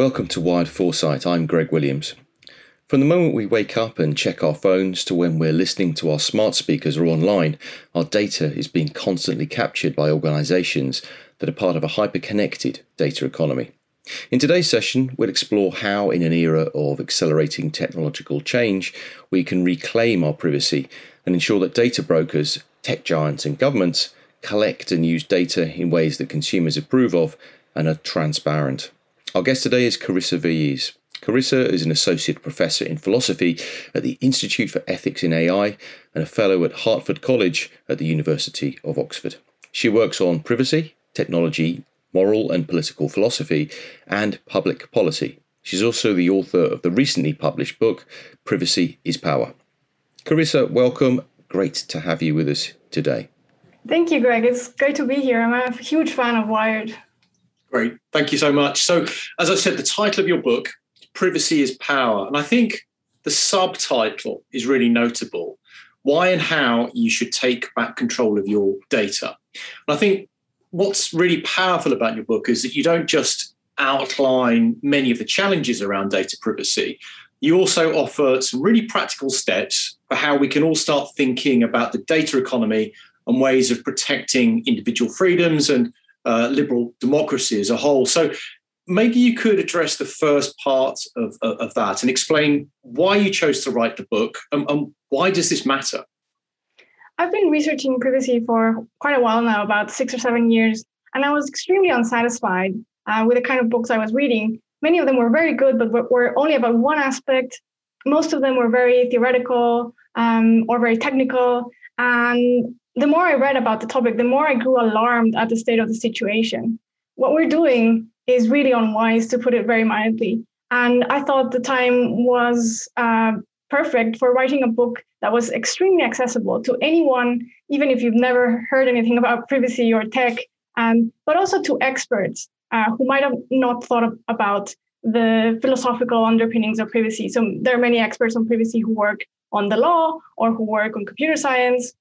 Welcome to Wired Foresight. I'm Greg Williams. From the moment we wake up and check our phones to when we're listening to our smart speakers or online, our data is being constantly captured by organisations that are part of a hyper connected data economy. In today's session, we'll explore how, in an era of accelerating technological change, we can reclaim our privacy and ensure that data brokers, tech giants, and governments collect and use data in ways that consumers approve of and are transparent. Our guest today is Carissa Véliz. Carissa is an associate professor in philosophy at the Institute for Ethics in AI and a fellow at Hertford College at the University of Oxford. She works on privacy, technology, moral and political philosophy, and public policy. She's also the author of the recently published book, Privacy is Power. Carissa, welcome. Great to have you with us today. Thank you, Greg. It's great to be here. I'm a huge fan of Wired. Great. Thank you so much. So, as I said, the title of your book, Privacy is Power. And I think the subtitle is really notable why and how you should take back control of your data. And I think what's really powerful about your book is that you don't just outline many of the challenges around data privacy. You also offer some really practical steps for how we can all start thinking about the data economy and ways of protecting individual freedoms and uh, liberal democracy as a whole. So maybe you could address the first part of, of, of that and explain why you chose to write the book and, and, why does this matter? I've been researching privacy for quite a while now, about six or seven years, and I was extremely unsatisfied uh, with the kind of books I was reading. Many of them were very good, but were only about one aspect. Most of them were very theoretical um, or very technical. And the more I read about the topic, the more I grew alarmed at the state of the situation. What we're doing is really unwise, to put it very mildly. And I thought the time was uh, perfect for writing a book that was extremely accessible to anyone, even if you've never heard anything about privacy or tech, um, but also to experts uh, who might have not thought of, about the philosophical underpinnings of privacy. So there are many experts on privacy who work on the law or who work on computer science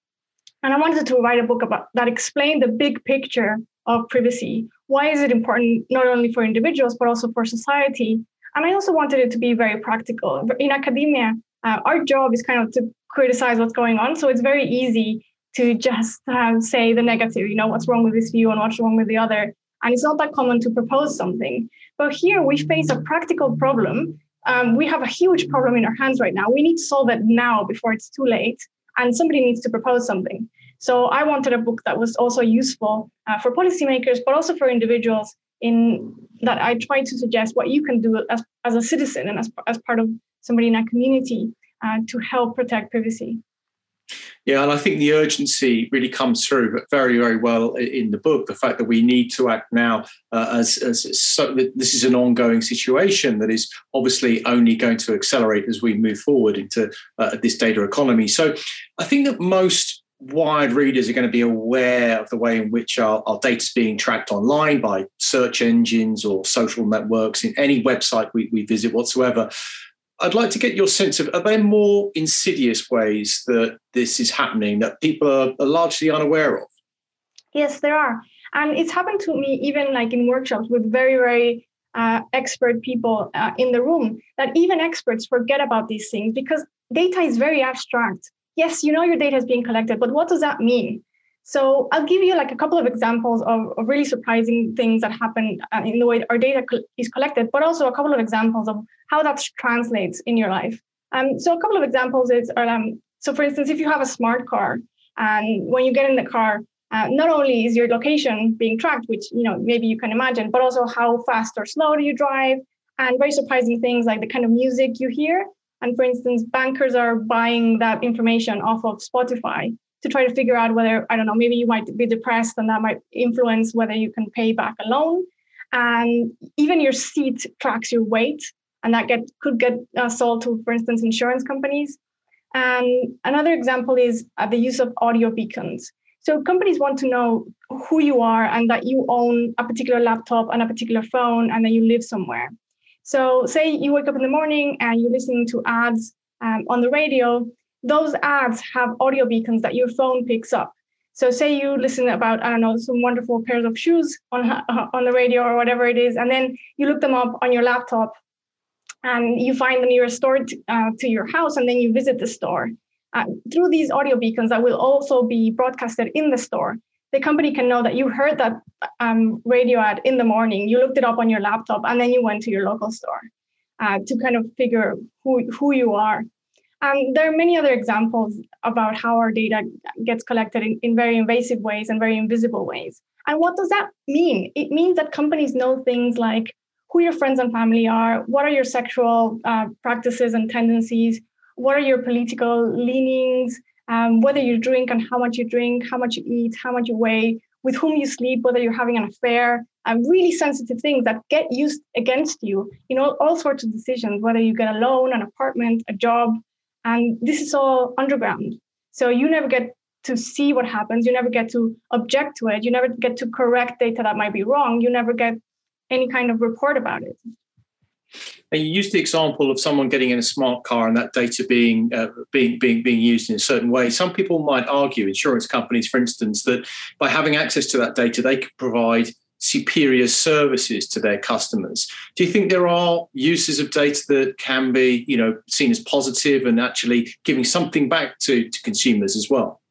and I wanted to write a book about that explained the big picture of privacy. Why is it important not only for individuals but also for society? And I also wanted it to be very practical. In academia, uh, our job is kind of to criticize what's going on, so it's very easy to just say the negative. You know, what's wrong with this view and what's wrong with the other. And it's not that common to propose something. But here we face a practical problem. Um, we have a huge problem in our hands right now. We need to solve it now before it's too late and somebody needs to propose something. So I wanted a book that was also useful uh, for policymakers, but also for individuals in that I tried to suggest what you can do as, as a citizen and as, as part of somebody in a community uh, to help protect privacy. Yeah, and I think the urgency really comes through very, very well in the book. The fact that we need to act now, uh, as, as so, this is an ongoing situation that is obviously only going to accelerate as we move forward into uh, this data economy. So, I think that most Wired readers are going to be aware of the way in which our, our data is being tracked online by search engines or social networks in any website we, we visit whatsoever. I'd like to get your sense of are there more insidious ways that this is happening that people are, are largely unaware of? Yes, there are. And it's happened to me even like in workshops with very, very uh, expert people uh, in the room that even experts forget about these things because data is very abstract. Yes, you know your data is being collected, but what does that mean? So I'll give you like a couple of examples of, of really surprising things that happen uh, in the way our data co- is collected, but also a couple of examples of how that translates in your life. Um, so a couple of examples is, um, so for instance, if you have a smart car and when you get in the car, uh, not only is your location being tracked, which you know maybe you can imagine, but also how fast or slow do you drive, and very surprising things like the kind of music you hear. And for instance, bankers are buying that information off of Spotify to try to figure out whether, I don't know, maybe you might be depressed and that might influence whether you can pay back a loan. And even your seat tracks your weight, and that get could get uh, sold to, for instance, insurance companies. And another example is uh, the use of audio beacons. So companies want to know who you are and that you own a particular laptop and a particular phone and that you live somewhere. So say you wake up in the morning and you're listening to ads um, on the radio, those ads have audio beacons that your phone picks up. So say you listen about I don't know some wonderful pairs of shoes on on the radio or whatever it is, and then you look them up on your laptop, and you find the nearest store to, uh, to your house, and then you visit the store. Uh, through these audio beacons that will also be broadcasted in the store, the company can know that you heard that um, radio ad in the morning, you looked it up on your laptop, and then you went to your local store uh, to kind of figure who, who you are. Um, there are many other examples about how our data gets collected in, in very invasive ways and very invisible ways. And what does that mean? It means that companies know things like who your friends and family are, what are your sexual uh, practices and tendencies, what are your political leanings, um, whether you drink and how much you drink, how much you eat, how much you weigh, with whom you sleep, whether you're having an affair, um, really sensitive things that get used against you in know all sorts of decisions, whether you get a loan, an apartment, a job. And this is all underground. So you never get to see what happens. You never get to object to it. You never get to correct data that might be wrong. You never get any kind of report about it. And you used the example of someone getting in a smart car and that data being uh, being being being used in a certain way. Some people might argue, insurance companies, for instance, that by having access to that data, they could provide superior services to their customers. Do you think there are uses of data that can be, you know, seen as positive and actually giving something back to, to consumers as well?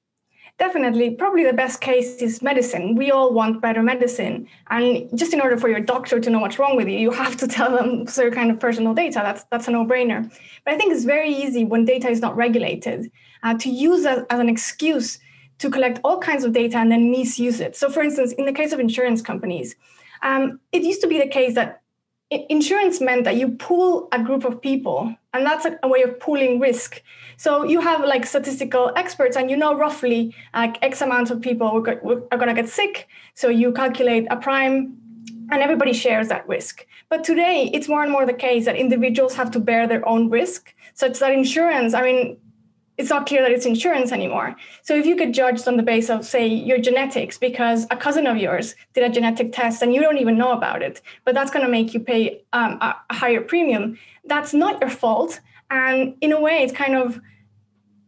Definitely. Probably the best case is medicine. We all want better medicine. And just in order for your doctor to know what's wrong with you, you have to tell them certain kind of personal data. That's, that's a no brainer. But I think it's very easy when data is not regulated uh, to use as, as an excuse to collect all kinds of data and then misuse it. So, for instance, in the case of insurance companies, um, it used to be the case that insurance meant that you pool a group of people, and that's a, way of pooling risk. So you have like statistical experts, and you know roughly like X amount of people are going to get sick. So you calculate a prime, and everybody shares that risk. But today, it's more and more the case that individuals have to bear their own risk, such that insurance. I mean, it's not clear that it's insurance anymore. So if you get judged on the basis of, say, your genetics, because a cousin of yours did a genetic test and you don't even know about it, but that's going to make you pay um, a higher premium, that's not your fault. And in a way, it's kind of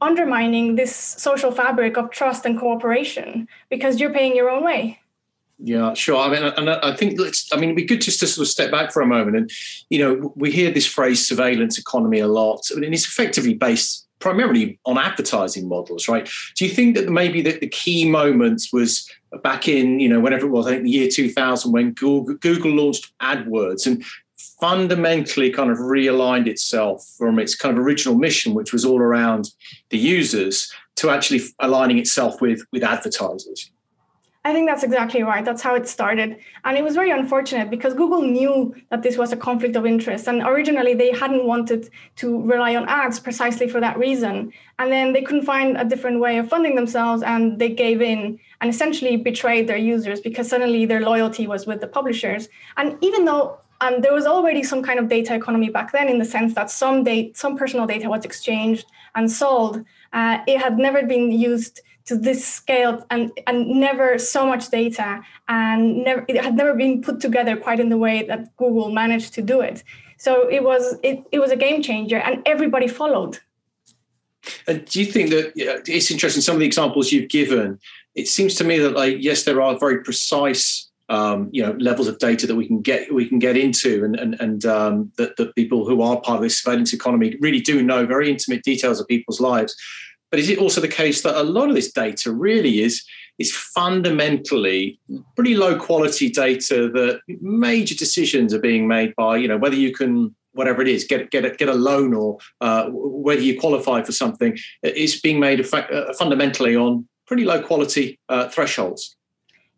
undermining this social fabric of trust and cooperation because you're paying your own way. Yeah, sure. I mean, and I think let's. I mean, it'd be good just to sort of step back for a moment, and you know, we hear this phrase "surveillance economy" a lot, and it's effectively based primarily on advertising models, right? Do you think that maybe that the key moments was back in, you know, whenever it was, I think the year 2000 when Google, Google launched AdWords and fundamentally kind of realigned itself from its kind of original mission, which was all around the users, to actually aligning itself with with advertisers. I think that's exactly right. That's how it started. And it was very unfortunate because Google knew that this was a conflict of interest. And originally, they hadn't wanted to rely on ads precisely for that reason. And then they couldn't find a different way of funding themselves and they gave in and essentially betrayed their users because suddenly their loyalty was with the publishers. And even though um, there was already some kind of data economy back then in the sense that some data, some personal data was exchanged and sold, uh, it had never been used to this scale and, and never so much data and never it had never been put together quite in the way that Google managed to do it. So it was it, it was a game changer and everybody followed. And do you think that it's interesting? Some of the examples you've given, it seems to me that like yes, there are very precise um, you know levels of data that we can get we can get into, and and and um, that people who are part of this surveillance economy really do know very intimate details of people's lives. But is it also the case that a lot of this data really is is fundamentally pretty low quality data that major decisions are being made by you know whether you can whatever it is get get a, get a loan or uh, whether you qualify for something is being made uh, fundamentally on pretty low quality uh, thresholds.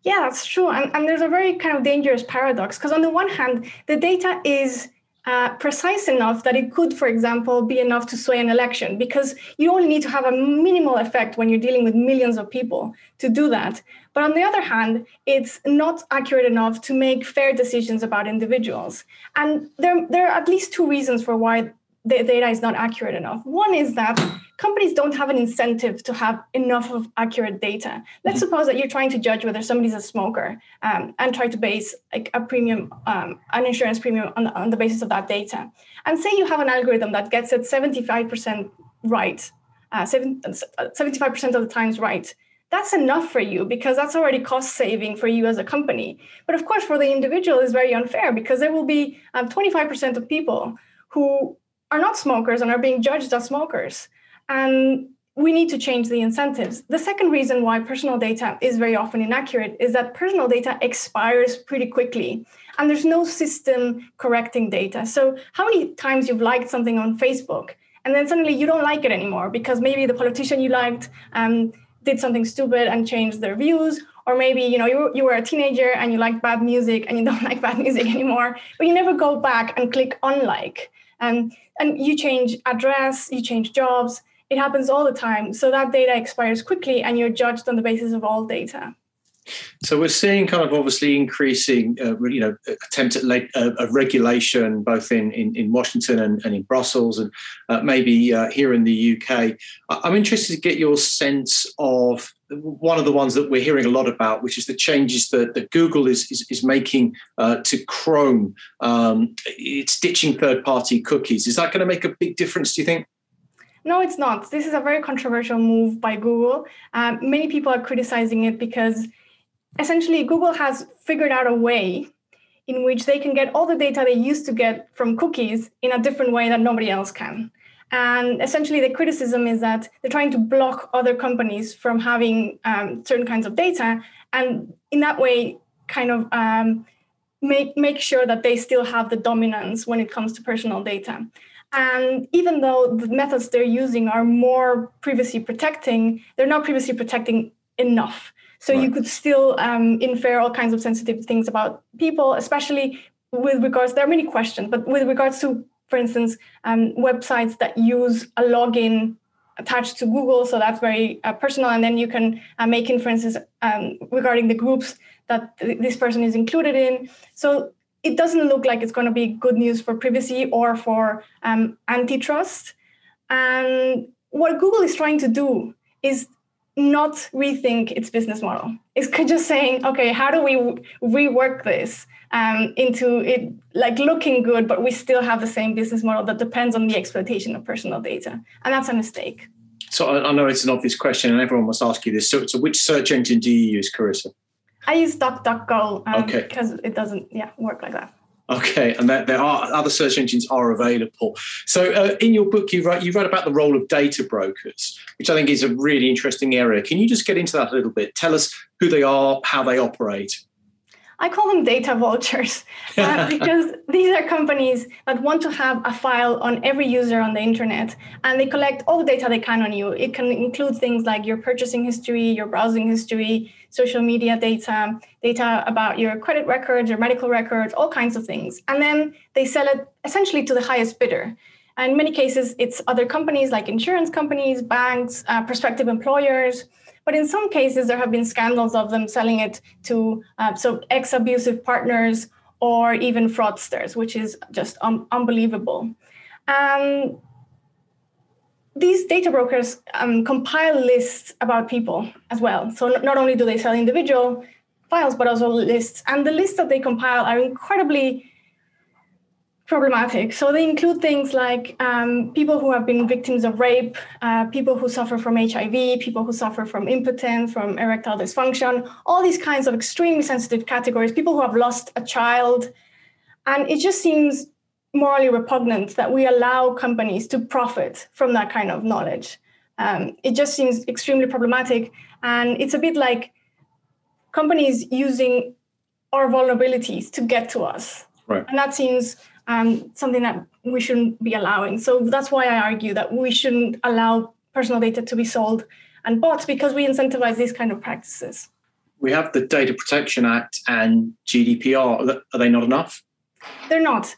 Yeah, that's true. And, and there's a very kind of dangerous paradox because on the one hand, the data is uh, precise enough that it could, for example, be enough to sway an election because you only need to have a minimal effect when you're dealing with millions of people to do that. But on the other hand, it's not accurate enough to make fair decisions about individuals. And there, there are at least two reasons for why the data is not accurate enough. One is that companies don't have an incentive to have enough of accurate data. Let's mm-hmm. suppose that you're trying to judge whether somebody's a smoker um, and try to base like a premium, um, an insurance premium on, on the basis of that data. And say you have an algorithm that gets it 75% right, uh, 75% of the times right. that's enough for you because that's already cost saving for you as a company. But of course, for the individual, is very unfair because there will be um, 25% of people who are not smokers and are being judged as smokers. And we need to change the incentives. The second reason why personal data is very often inaccurate is that personal data expires pretty quickly and there's no system correcting data. So, how many times you've liked something on Facebook and then suddenly you don't like it anymore because maybe the politician you liked um, did something stupid and changed their views or maybe you know you, you were a teenager and you liked bad music and you don't like bad music anymore but you never go back and click unlike and and you change address you change jobs it happens all the time so that data expires quickly and you're judged on the basis of all data so we're seeing kind of obviously increasing, uh, you know, attempt at le- uh, regulation both in, in, in Washington and, and, in Brussels and uh, maybe uh, here in the UK. I'm interested to get your sense of one of the ones that we're hearing a lot about, which is the changes that, that Google is, is, is making uh, to Chrome. Um, it's ditching third-party cookies. Is that going to make a big difference, do you think? No, it's not. This is a very controversial move by Google. Um, many people are criticizing it because essentially Google has figured out a way in which they can get all the data they used to get from cookies in a different way that nobody else can. And essentially, the criticism is that they're trying to block other companies from having um, certain kinds of data, and in that way, kind of um, make make sure that they still have the dominance when it comes to personal data. And even though the methods they're using are more privacy protecting, they're not privacy protecting enough. So right. you could still um, infer all kinds of sensitive things about people, especially with regards. There are many questions, but with regards to, for instance, um, websites that use a login attached to Google, so that's very uh, personal, and then you can uh, make inferences um, regarding the groups that th- this person is included in. So it doesn't look like it's going to be good news for privacy or for um, antitrust. And what Google is trying to do is not rethink its business model. It's just saying, okay, how do we rework this um, into it like looking good, but we still have the same business model that depends on the exploitation of personal data, and that's a mistake. So I know it's an obvious question, and everyone must ask you this. So, so which search engine do you use, Carissa? I use DuckDuckGo um, okay. because it doesn't, yeah, work like that. Okay, and that there are other search engines are available. So, uh, in your book, you write you write about the role of data brokers, which I think is a really interesting area. Can you just get into that a little bit? Tell us who they are, how they operate. I call them data vultures uh, because these are companies that want to have a file on every user on the internet and they collect all the data they can on you. It can include things like your purchasing history, your browsing history, social media data, data about your credit records, your medical records, all kinds of things. And then they sell it essentially to the highest bidder. And in many cases, it's other companies like insurance companies, banks, uh, prospective employers but in some cases, there have been scandals of them selling it to uh, so ex-abusive partners or even fraudsters, which is just un- unbelievable. Um, these data brokers um, compile lists about people as well. So not only do they sell individual files, but also lists. And the lists that they compile are incredibly problematic. So they include things like um, people who have been victims of rape, uh, people who suffer from HIV, people who suffer from impotence, from erectile dysfunction, all these kinds of extremely sensitive categories, people who have lost a child. And it just seems morally repugnant that we allow companies to profit from that kind of knowledge. Um, it just seems extremely problematic. And it's a bit like companies using our vulnerabilities to get to us. Right. And that seems um, something that we shouldn't be allowing. So that's why I argue that we shouldn't allow personal data to be sold and bought because we incentivize these kind of practices. We have the Data Protection Act and GDPR. Are they not enough? They're not.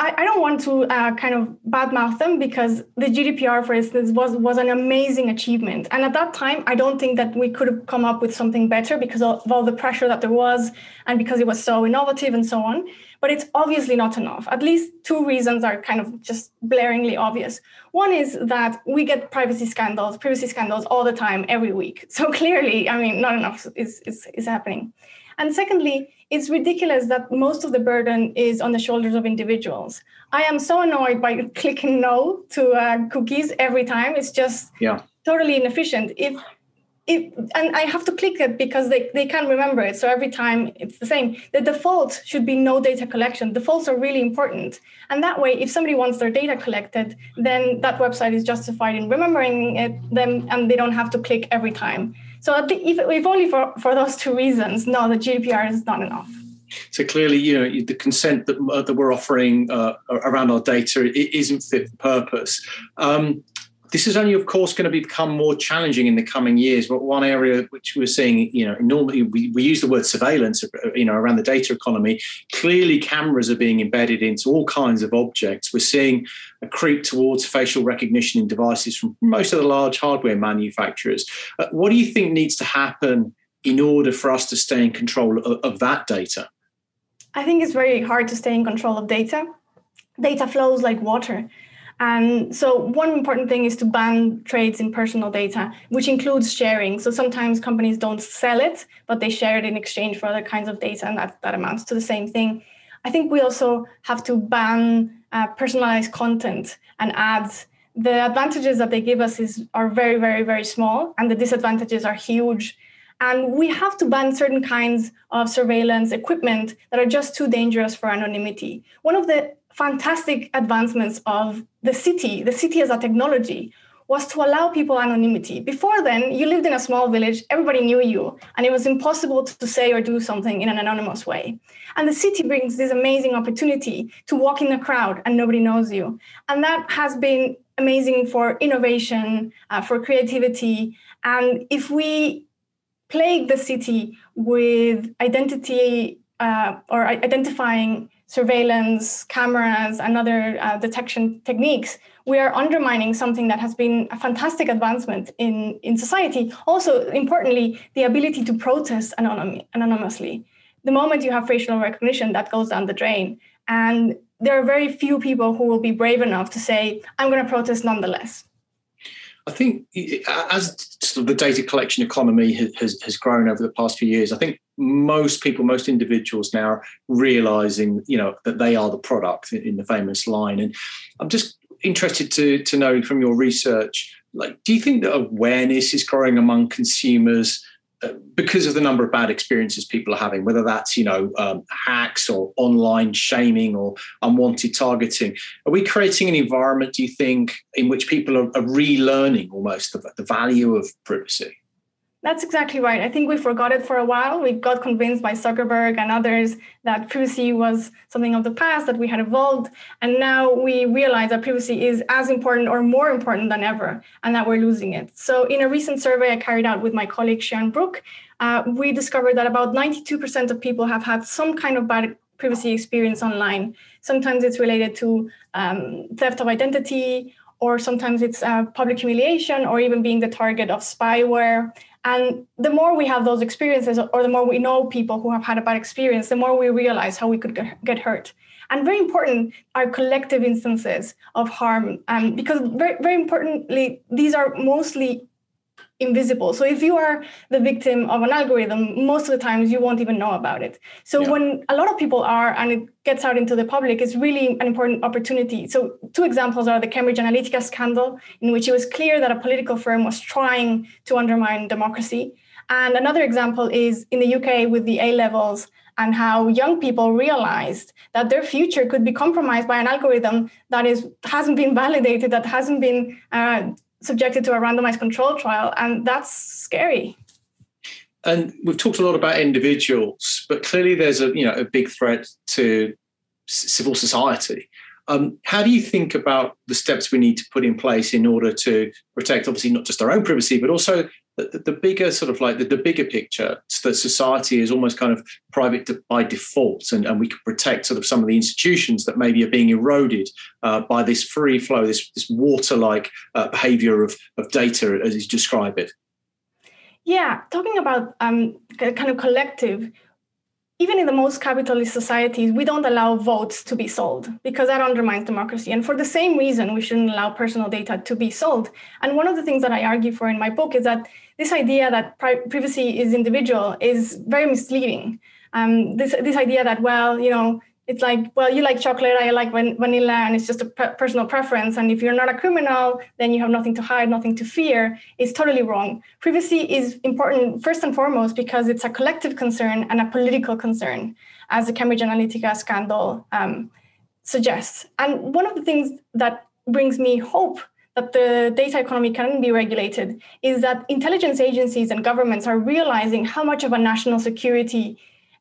I, I don't want to uh, kind of badmouth them because the GDPR, for instance, was was an amazing achievement. And at that time, I don't think that we could have come up with something better because of all the pressure that there was, and because it was so innovative and so on. But it's obviously not enough. At least two reasons are kind of just blaringly obvious. One is that we get privacy scandals, privacy scandals all the time, every week. So clearly, I mean, not enough is is, is happening. And secondly, it's ridiculous that most of the burden is on the shoulders of individuals. I am so annoyed by clicking no to uh, cookies every time. It's just yeah. totally inefficient. If it, and I have to click it because they, they can't remember it. So every time it's the same. The default should be no data collection. Defaults are really important. And that way, if somebody wants their data collected, then that website is justified in remembering it, them, and they don't have to click every time. So if, if only for, for those two reasons, no, the GDPR is not enough. So clearly, you know, the consent that, uh, that we're offering uh, around our data it isn't fit for purpose. Um, this is only, of course, going to become more challenging in the coming years. But one area which we're seeing, you know, normally we, we use the word surveillance, you know, around the data economy. Clearly, cameras are being embedded into all kinds of objects. We're seeing a creep towards facial recognition in devices from most of the large hardware manufacturers. Uh, what do you think needs to happen in order for us to stay in control of, of that data? I think it's very hard to stay in control of data. Data flows like water and so, one important thing is to ban trades in personal data, which includes sharing. So, sometimes companies don't sell it, but they share it in exchange for other kinds of data, and that, that amounts to the same thing. I think we also have to ban uh, personalized content and ads. The advantages that they give us is are very, very, very small, and the disadvantages are huge. And we have to ban certain kinds of surveillance equipment that are just too dangerous for anonymity. One of the fantastic advancements of the city, the city as a technology, was to allow people anonymity. Before then, you lived in a small village, everybody knew you, and it was impossible to say or do something in an anonymous way. And the city brings this amazing opportunity to walk in a crowd and nobody knows you. And that has been amazing for innovation, uh, for creativity. And if we plague the city with identity uh, or identifying surveillance, cameras, and other uh, detection techniques, we are undermining something that has been a fantastic advancement in, in society. Also, importantly, the ability to protest anony- anonymously. The moment you have facial recognition, that goes down the drain. And there are very few people who will be brave enough to say, I'm going to protest nonetheless. I think as sort of the data collection economy has, has grown over the past few years, I think most people, most individuals now are realizing, you know, that they are the product in the famous line. And I'm just interested to to know from your research, like, do you think that awareness is growing among consumers because of the number of bad experiences people are having, whether that's you know um, hacks or online shaming or unwanted targeting, are we creating an environment? Do you think in which people are, are relearning almost the, the value of privacy? That's exactly right. I think we forgot it for a while. We got convinced by Zuckerberg and others that privacy was something of the past, that we had evolved. And now we realize that privacy is as important or more important than ever, and that we're losing it. So, in a recent survey I carried out with my colleague Siân Brooke, uh, we discovered that about 92% of people have had some kind of bad privacy experience online. Sometimes it's related to um, theft of identity, or sometimes it's uh, public humiliation, or even being the target of spyware. And the more we have those experiences, or the more we know people who have had a bad experience, the more we realize how we could get hurt. And very important are collective instances of harm, um, because very, very importantly, these are mostly invisible. So if you are the victim of an algorithm, most of the times you won't even know about it. So yeah. when a lot of people are and it gets out into the public, it's really an important opportunity. So two examples are the Cambridge Analytica scandal, in which it was clear that a political firm was trying to undermine democracy. And another example is in the UK with the A levels and how young people realized that their future could be compromised by an algorithm that is hasn't been validated, that hasn't been uh, subjected to a randomized control trial, and that's scary. And we've talked a lot about individuals, but clearly there's a you know a big threat to civil society. Um, how do you think about the steps we need to put in place in order to protect, obviously, not just our own privacy, but also the, the bigger sort of like the, the, bigger picture that society is almost kind of private by default and, and we can protect sort of some of the institutions that maybe are being eroded uh, by this free flow this, this water-like uh, behavior of, of data as you describe it yeah talking about um, kind of collective even in the most capitalist societies, we don't allow votes to be sold because that undermines democracy. And for the same reason, we shouldn't allow personal data to be sold. And one of the things that I argue for in my book is that this idea that pri- privacy is individual is very misleading. Um, this, this idea that, well, you know, it's like, well, you like chocolate, I like van- vanilla, and it's just a pe- personal preference. And if you're not a criminal, then you have nothing to hide, nothing to fear. Is totally wrong. Privacy is important first and foremost because it's a collective concern and a political concern, as the Cambridge Analytica scandal um, suggests. And one of the things that brings me hope that the data economy can be regulated is that intelligence agencies and governments are realizing how much of a national security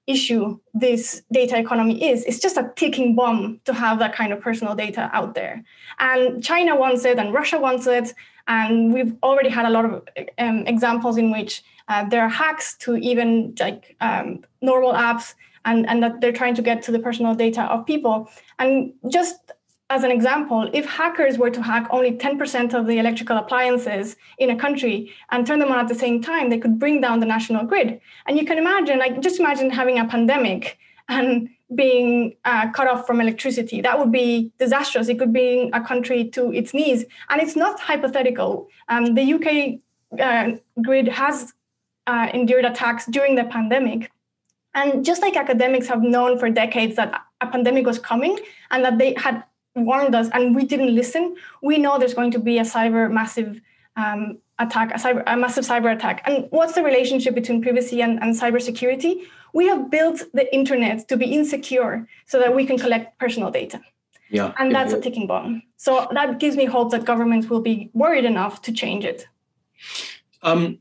issue this data economy is. It's just a ticking bomb to have that kind of personal data out there. And China wants it, and Russia wants it. And we've already had a lot of um, examples in which uh, there are hacks to even like um, normal apps, and, and that they're trying to get to the personal data of people. And just as an example, if hackers were to hack only 10% of the electrical appliances in a country and turn them on at the same time, they could bring down the national grid. And you can imagine, like, just imagine having a pandemic and being uh, cut off from electricity. That would be disastrous. It could bring a country to its knees. And it's not hypothetical. Um, the UK uh, grid has uh, endured attacks during the pandemic. And just like academics have known for decades that a pandemic was coming and that they had warned us and we didn't listen, we know there's going to be a cyber massive um, attack, a, cyber, a massive cyber attack. And what's the relationship between privacy and, and cybersecurity? We have built the internet to be insecure so that we can collect personal data. Yeah, and that's a ticking bomb. So that gives me hope that governments will be worried enough to change it. Um,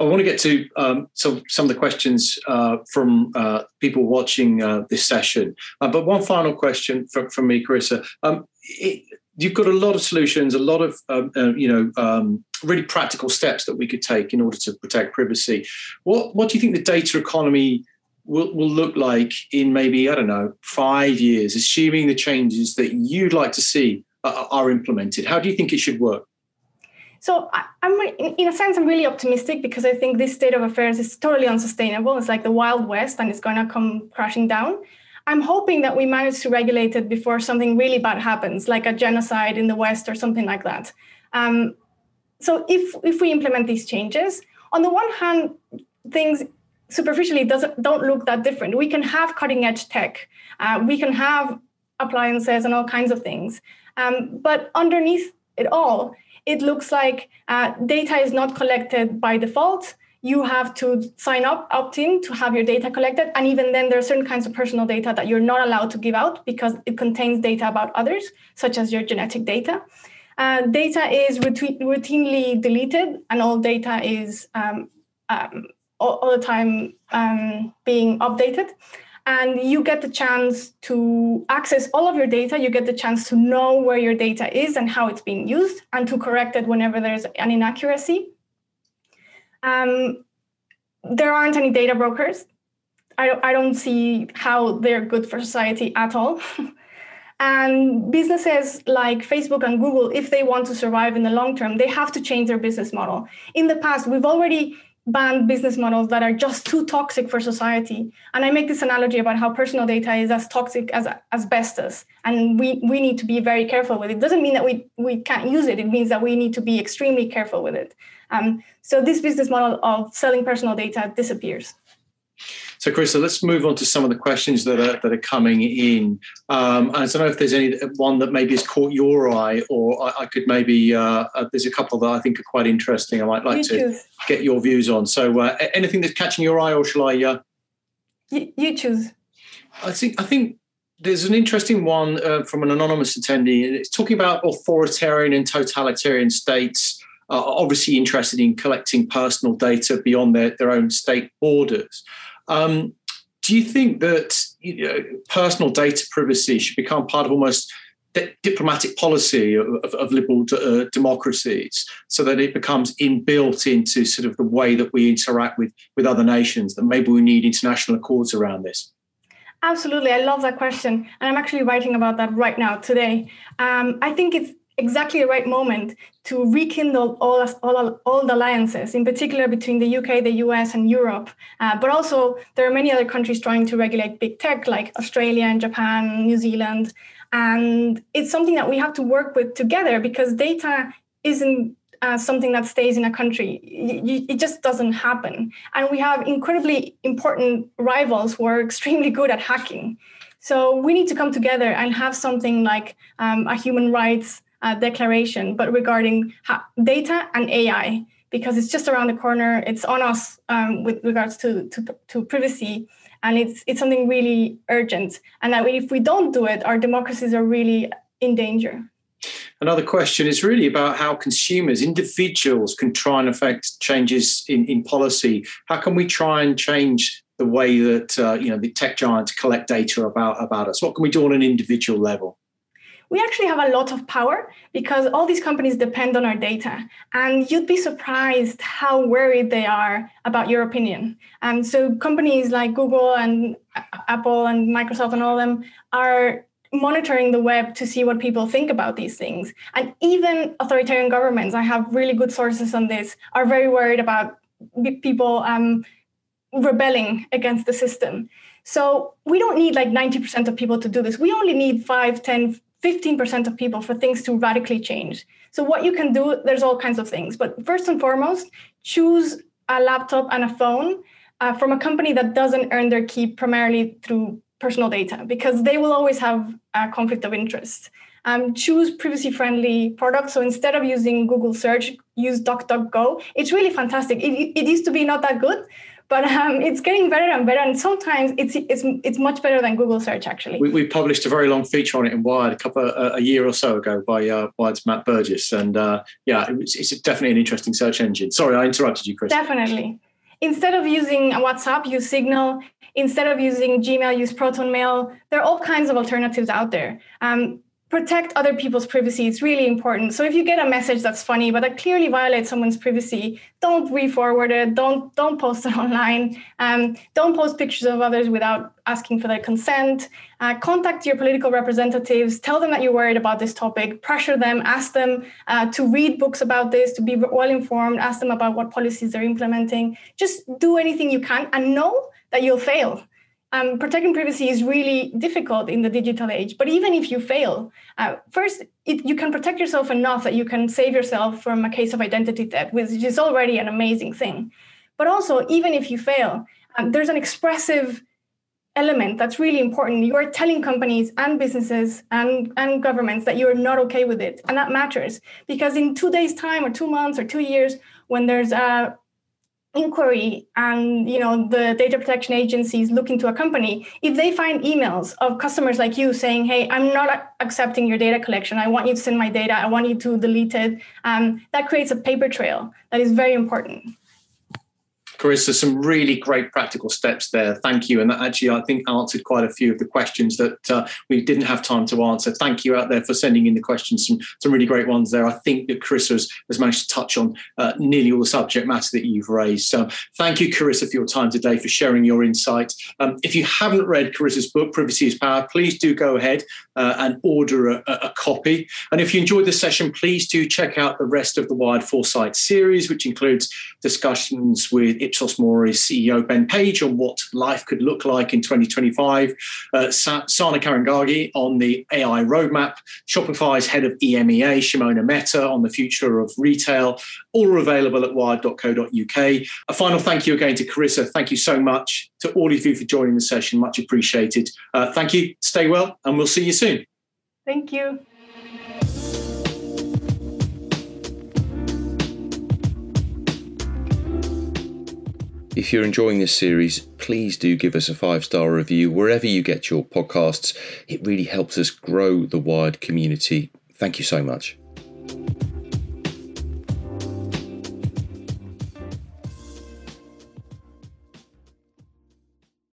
I want to get to um, some some of the questions uh, from uh, people watching uh, this session. Uh, but one final question from, from me, Carissa. Um, it, you've got a lot of solutions, a lot of um, uh, you know um, really practical steps that we could take in order to protect privacy. What what do you think the data economy will, will look like in maybe I don't know five years, assuming the changes that you'd like to see are implemented? How do you think it should work? So I, am in a sense, I'm really optimistic because I think this state of affairs is totally unsustainable. It's like the Wild West and it's going to come crashing down. I'm hoping that we manage to regulate it before something really bad happens, like a genocide in the West or something like that. Um, so if if we implement these changes, on the one hand, things superficially doesn't don't look that different. We can have cutting edge tech, uh, we can have appliances and all kinds of things, um, but underneath it all it looks like uh, data is not collected by default. You have to sign up, opt in to have your data collected. And even then, there are certain kinds of personal data that you're not allowed to give out because it contains data about others, such as your genetic data. Uh, data is routine, routinely deleted, and all data is um, um, all, all, the time um, being updated and you get the chance to access all of your data. You get the chance to know where your data is and how it's being used, and to correct it whenever there's an inaccuracy. Um, there aren't any data brokers. I, I don't see how they're good for society at all. and businesses like Facebook and Google, if they want to survive in the long term, they have to change their business model. In the past, we've already ban business models that are just too toxic for society. And I make this analogy about how personal data is as toxic as asbestos, and we, we need to be very careful with it. it doesn't mean that we, we can't use it, it means that we need to be extremely careful with it. Um, so this business model of selling personal data disappears. So, Carissa, let's move on to some of the questions that are that are coming in. Um, I don't know if there's any one that maybe has caught your eye, or I, I could maybe uh, uh, there's a couple that I think are quite interesting. I might like you to get your views on. So, uh, anything that's catching your eye, or shall I? Uh... You, you choose. I think I think there's an interesting one uh, from an anonymous attendee, and it's talking about authoritarian and totalitarian states. are obviously interested in collecting personal data beyond their, their own state borders. Um, do you think that you know, personal data privacy should become part of almost diplomatic policy of, of liberal uh, democracies so that it becomes inbuilt into sort of the way that we interact with, with other nations, that maybe we need international accords around this? Absolutely. I love that question. And I'm actually writing about that right now today. Um, I think it's exactly the right moment to rekindle all, all, all the alliances, in particular between the UK, the US, and Europe. Uh, but also, there are many other countries trying to regulate big tech, like Australia and Japan, New Zealand. And it's something that we have to work with together because data isn't uh, something that stays in a country. It just doesn't happen. And we have incredibly important rivals who are extremely good at hacking. So we need to come together and have something like um, a human rights uh, declaration, but regarding data and AI, because it's just around the corner. It's on us um, with regards to, to, to privacy, and it's it's something really urgent. And that if we don't do it, our democracies are really in danger. Another question is really about how consumers, individuals, can try and affect changes in, in policy. How can we try and change the way that uh, you know the tech giants collect data about about us? What can we do on an individual level? We actually have a lot of power because all these companies depend on our data. And you'd be surprised how worried they are about your opinion. And so companies like Google and Apple and Microsoft and all of them are monitoring the web to see what people think about these things. And even authoritarian governments, I have really good sources on this, are very worried about people um, rebelling against the system. So we don't need like 90% of people to do this. We only need 5, 10, 15% of people for things to radically change. So, what you can do, there's all kinds of things. But first and foremost, choose a laptop and a phone uh, from a company that doesn't earn their keep primarily through personal data, because they will always have a conflict of interest. Um, choose privacy friendly products. So instead of using Google search, use DuckDuckGo. It's really fantastic. It, it used to be not that good, but um, it's getting better and better. And sometimes it's it's it's much better than Google search actually. We, we published a very long feature on it in Wired a couple uh, a year or so ago by uh, Wired's Matt Burgess, and uh, yeah, it's, it's definitely an interesting search engine. Sorry, I interrupted you, Chris. Definitely. Instead of using WhatsApp, use Signal. Instead of using Gmail, use ProtonMail. There are all kinds of alternatives out there. Um, protect other people's privacy. It's really important. So if you get a message that's funny but that clearly violates someone's privacy don't re-forward it. Don't don't post it online. Um, don't post pictures of others without asking for their consent. Uh, contact your political representatives. Tell them that you're worried about this topic. Pressure them. Ask them uh, to read books about this to be well informed ask them about what policies they're implementing. Just do anything you can and know that you'll fail um, protecting privacy is really difficult in the digital age. But even if you fail, uh, first, it, you can protect yourself enough that you can save yourself from a case of identity theft, which is already an amazing thing. But also, even if you fail, um, there's an expressive element that's really important. You are telling companies and businesses and, and governments that you're not okay with it. And that matters because in two days' time or two months or two years, when there's a inquiry and you know the data protection agencies look into a company if they find emails of customers like you saying hey i'm not accepting your data collection. I want you to send my data. I want you to delete it. Um, that creates a paper trail that is very important Carissa, some really great practical steps there. Thank you. And that actually, I think, answered quite a few of the questions that uh, we didn't have time to answer. Thank you out there for sending in the questions, some, some really great ones there. I think that Carissa has, has managed to touch on uh, nearly all the subject matter that you've raised. So thank you, Carissa, for your time today, for sharing your insight. Um, if you haven't read Carissa's book, Privacy is Power, please do go ahead uh, and order a, a, copy. And if you enjoyed this session, please do check out the rest of the Wired Foresight series, which includes discussions with Ipsos Mori's CEO Ben Page on what life could look like in 2025, uh, Sana Khareghani on the AI roadmap, Shopify's head of EMEA, Shimona Mehta, on the future of retail, all are available at wired.co.uk. A final thank you again to Carissa. Thank you so much to all of you for joining the session. Much appreciated. Uh, thank you. Stay well, and we'll see you soon. Thank you. If you're enjoying this series, please do give us a five star review wherever you get your podcasts. It really helps us grow the Wired community. Thank you so much.